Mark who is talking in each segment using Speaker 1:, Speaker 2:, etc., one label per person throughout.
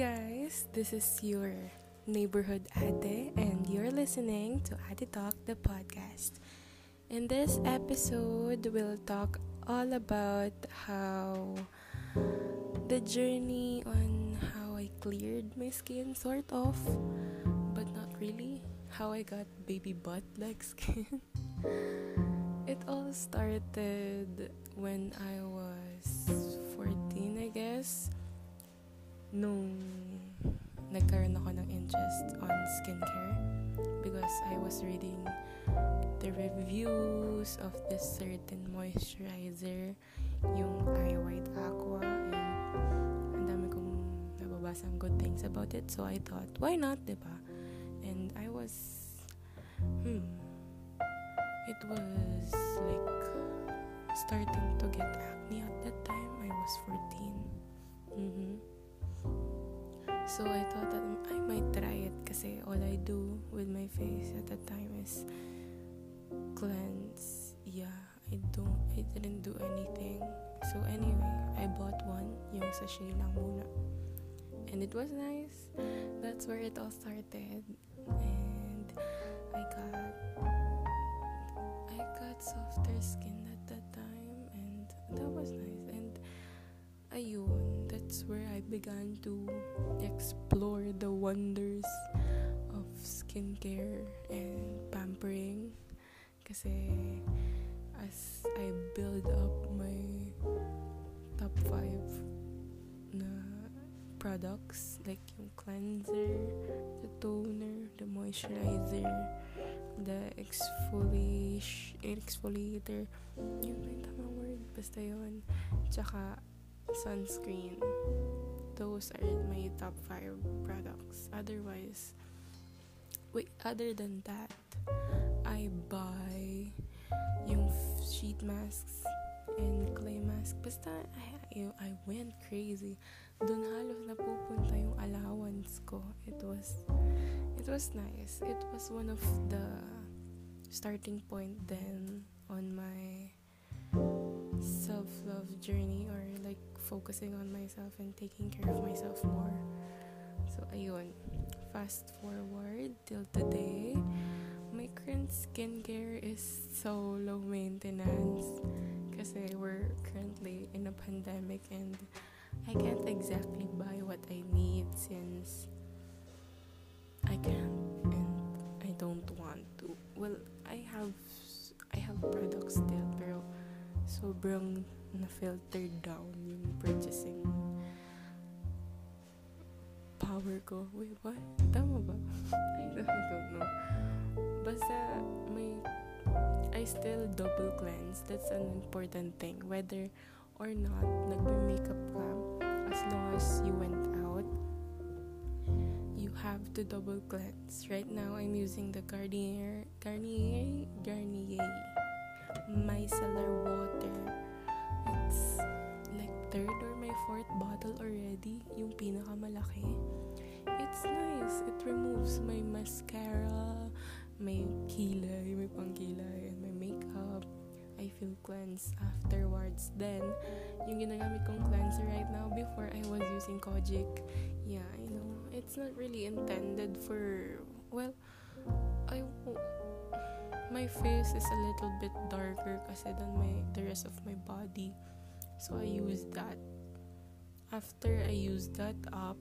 Speaker 1: guys, this is your neighborhood Ate, and you're listening to Ate Talk, the podcast. In this episode, we'll talk all about how the journey on how I cleared my skin, sort of, but not really. How I got baby butt like skin. it all started when I was 14, I guess nung nagkaroon ako ng interest on skincare because I was reading the reviews of this certain moisturizer yung Eye White Aqua and ang dami kong nababasang good things about it. So I thought why not diba and I was hmm it was like starting to get acne at that time. I was 14 mm-hmm So I thought that I might try it kasi all I do with my face at that time is cleanse. Yeah, I don't, I didn't do anything. So anyway, I bought one, yung sachet lang muna. And it was nice. That's where it all started. And I got, I got softer skin at that time. And that was nice. And ayun, that's where I began to explore the wonders of skincare and pampering. Kasi as I build up my top 5 na products, like yung cleanser, the toner, the moisturizer, the exfoliation, exfoliator, yun ba yung tamang word? Basta yun. Tsaka, sunscreen. Those are my top 5 products. Otherwise, wait, other than that, I buy yung sheet masks and clay mask. Basta, I, I went crazy. Doon halos napupunta yung allowance ko. It was, it was nice. It was one of the starting point then focusing on myself and taking care of myself more. So, ayun. Fast forward till today. My current skincare is so low maintenance kasi we're currently in a pandemic and I can't exactly buy what I need since na-filter down yung purchasing power ko. Wait, what? Tama ba? I don't, know. Basta, may, I still double cleanse. That's an important thing. Whether or not nagme-makeup ka, as long as you went out, you have to double cleanse. Right now, I'm using the Garnier, Garnier, Garnier micellar water. It's like third or my fourth bottle already. Yung pinakamalaki. It's nice. It removes my mascara, my kilay, my pangkilay, and my makeup. I feel cleansed afterwards. Then, yung ginagamit kong cleanser right now, before I was using Kojic. Yeah, I know. It's not really intended for, well, I my face is a little bit darker kasi than my the rest of my body. So I use that. After I used that up,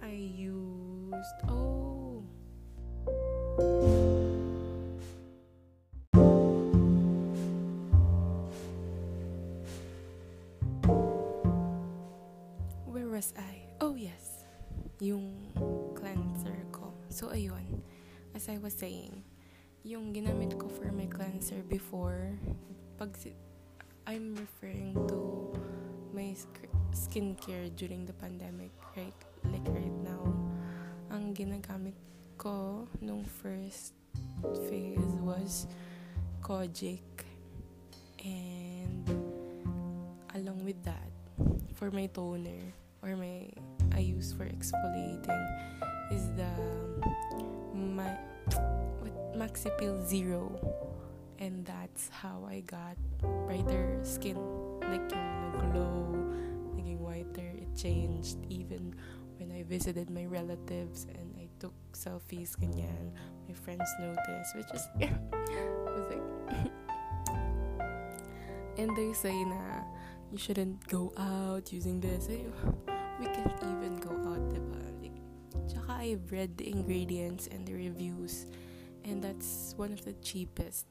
Speaker 1: I used oh Where was I? Oh yes. Yung cleanser ko. So ayun. As I was saying, yung ginamit ko for my cleanser before, pag I'm referring to my skincare during the pandemic, right? Like right now, ang ginagamit ko nung first phase was Kojic. And along with that, for my toner or my I use for exfoliating is the my Maxi Peel Zero. And that's how I got brighter skin. Like yung nag-glow, naging whiter, it changed even when I visited my relatives and I took selfies ganyan. My friends noticed, which is yeah, I was like and they say na you shouldn't go out using this. We can't even go out, diba? Like, tsaka I've read the ingredients and the reviews and that's one of the cheapest.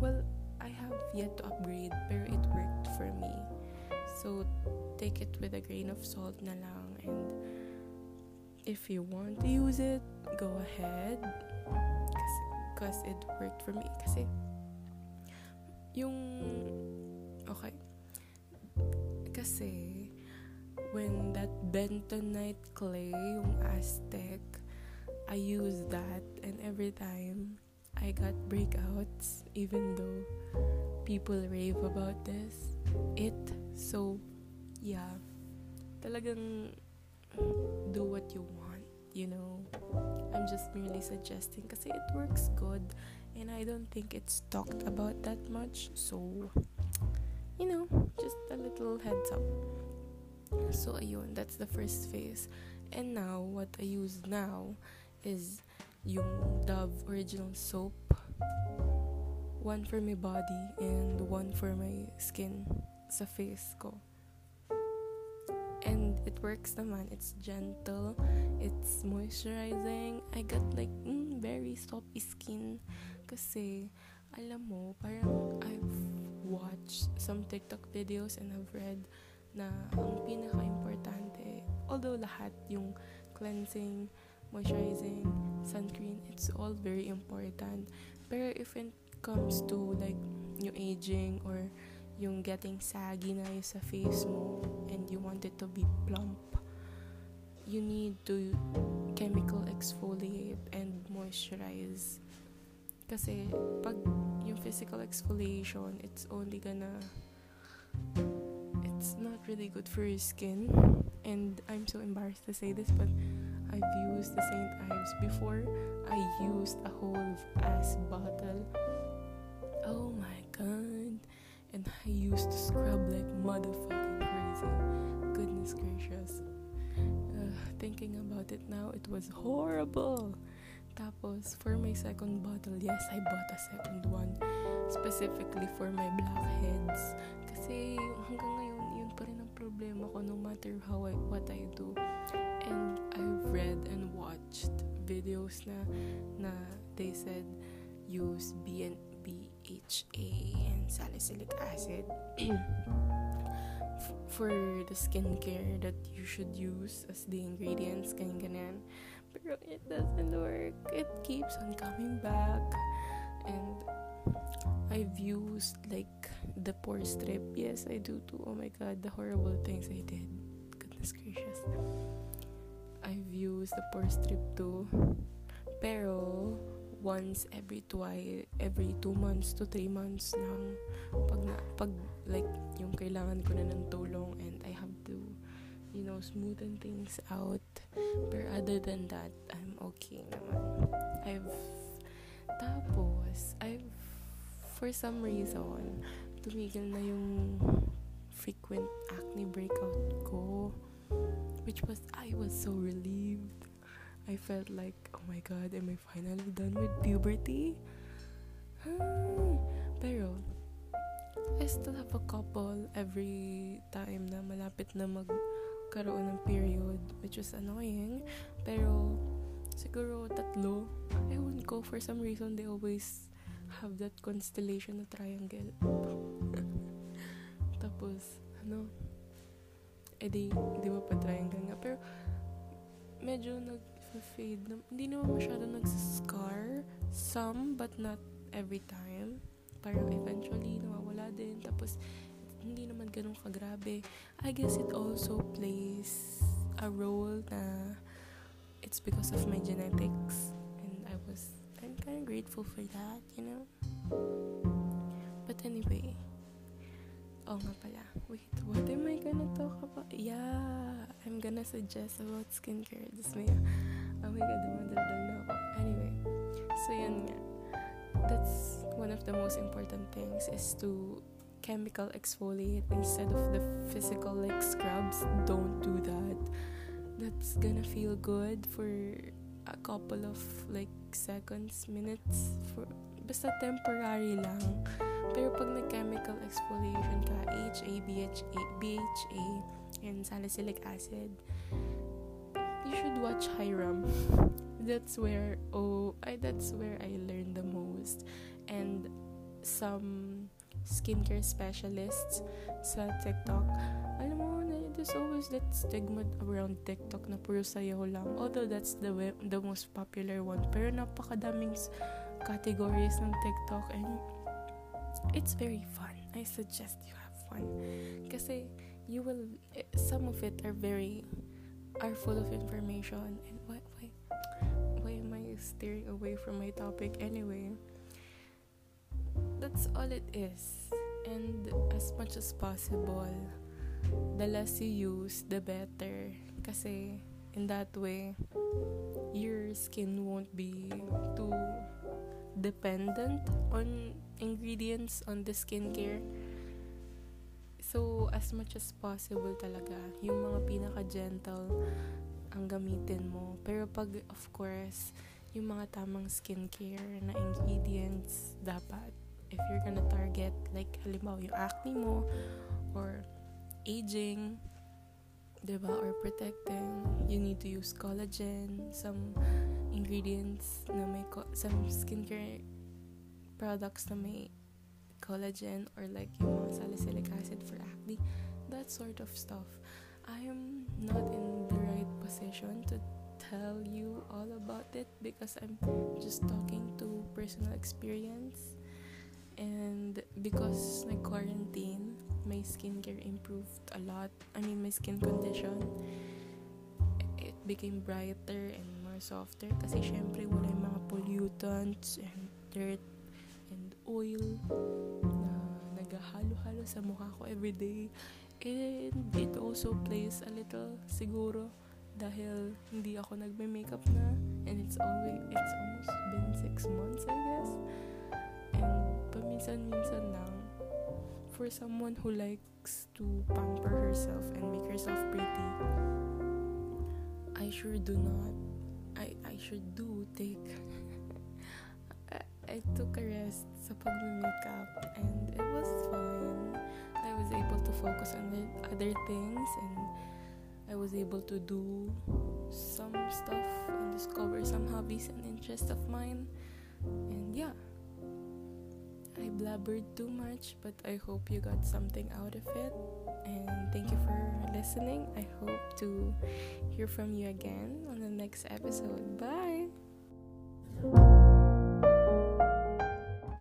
Speaker 1: Well, I have yet to upgrade pero it worked for me. So, take it with a grain of salt na lang and if you want to use it, go ahead. Because it worked for me. Kasi, yung, okay. Kasi, when that bentonite clay, yung Aztec, I used that and every time I got breakouts even though people rave about this it so yeah. Talagang mm, do what you want you know. I'm just merely suggesting kasi it works good and I don't think it's talked about that much so you know just a little heads up. So ayun that's the first phase. And now what I use now is yung Dove Original Soap. One for my body and one for my skin sa face ko. And it works naman. It's gentle. It's moisturizing. I got like mm, very soapy skin. Kasi, alam mo, parang I've watched some TikTok videos and I've read na ang pinaka-importante, although lahat yung cleansing, moisturizing, sunscreen, it's all very important. Pero if it comes to like yung aging or yung getting saggy na yung sa face mo and you want it to be plump, you need to chemical exfoliate and moisturize. Kasi pag yung physical exfoliation, it's only gonna it's not really good for your skin. And I'm so embarrassed to say this, but I've used the St. Ives before. I used a whole ass bottle. Oh my god. And I used to scrub like motherfucking crazy. Goodness gracious. Uh, thinking about it now, it was horrible. Tapos, for my second bottle, yes, I bought a second one. Specifically for my blackheads. Kasi hanggang ngayon, yun pa rin ang problema ko no matter how I, what I do. Watched videos na na they said use B and BHA and salicylic acid for the skincare that you should use as the ingredients ganyan ganyan. Pero it doesn't work. It keeps on coming back. And I've used like the pore strip. Yes I do too. Oh my god the horrible things I did. Goodness gracious I've used the pore strip too. Pero, once every twice, every two months to three months lang. Pag, na, pag like, yung kailangan ko na ng tulong and I have to, you know, smoothen things out. But other than that, I'm okay naman. I've, tapos, I've, for some reason, tumigil na yung frequent acne breakout ko which was I was so relieved. I felt like, oh my god, am I finally done with puberty? Pero, I still have a couple every time na malapit na magkaroon ng period, which was annoying. Pero, siguro tatlo. Ewan ko, for some reason, they always have that constellation na triangle. Tapos, ano, eh di, ba pa triangle nga. Pero, medyo nag-fade na, hindi naman masyado nag-scar. Some, but not every time. Parang eventually, nawawala din. Tapos, hindi naman ganun kagrabe. I guess it also plays a role na it's because of my genetics. And I was, I'm kind of grateful for that, you know? But anyway, Oh nga pala. Wait, what am I gonna talk about? Yeah, I'm gonna suggest about skincare. Just may, oh my god, dumadaldal na ako. Anyway, so yun nga. That's one of the most important things is to chemical exfoliate instead of the physical like scrubs, don't do that. That's gonna feel good for a couple of like seconds, minutes for basta temporary lang. Pero pag nag-chemical exfoliation ka, HA, BHA, BHA, and salicylic acid, you should watch Hiram. that's where oh, I that's where I learned the most. And some skincare specialists sa TikTok. Alam mo, there's always that stigma around TikTok na puro sayaw lang. Although that's the the most popular one. Pero napakadaming categories ng TikTok and it's very fun. I suggest you have fun. Kasi you will, eh, some of it are very, are full of information. And why, why, why am I steering away from my topic anyway? That's all it is. And as much as possible, the less you use, the better. Kasi in that way, your skin won't be dependent on ingredients on the skincare. So, as much as possible talaga, yung mga pinaka-gentle ang gamitin mo. Pero pag, of course, yung mga tamang skincare na ingredients dapat if you're gonna target like halimbawa yung acne mo or aging diba or protecting you need to use collagen some ingredients na may co- some skincare products na may collagen or like yung mga salicylic acid for acne that sort of stuff. I am not in the right position to tell you all about it because I'm just talking to personal experience and because my quarantine my skincare improved a lot. I mean my skin condition it became brighter and softer kasi syempre wala yung mga pollutants and dirt and oil na naghahalo-halo sa mukha ko everyday. And it also plays a little siguro dahil hindi ako nagme-makeup na and it's always it's almost been six months I guess. And paminsan-minsan lang for someone who likes to pamper herself and make herself pretty I sure do not I, I sure do take I, I took a rest sa pag-makeup and it was fine I was able to focus on the other things and I was able to do some stuff and discover some hobbies and interests of mine and yeah I blabbered too much, but I hope you got something out of it. And thank you for listening. I hope to hear from you again next episode. Bye!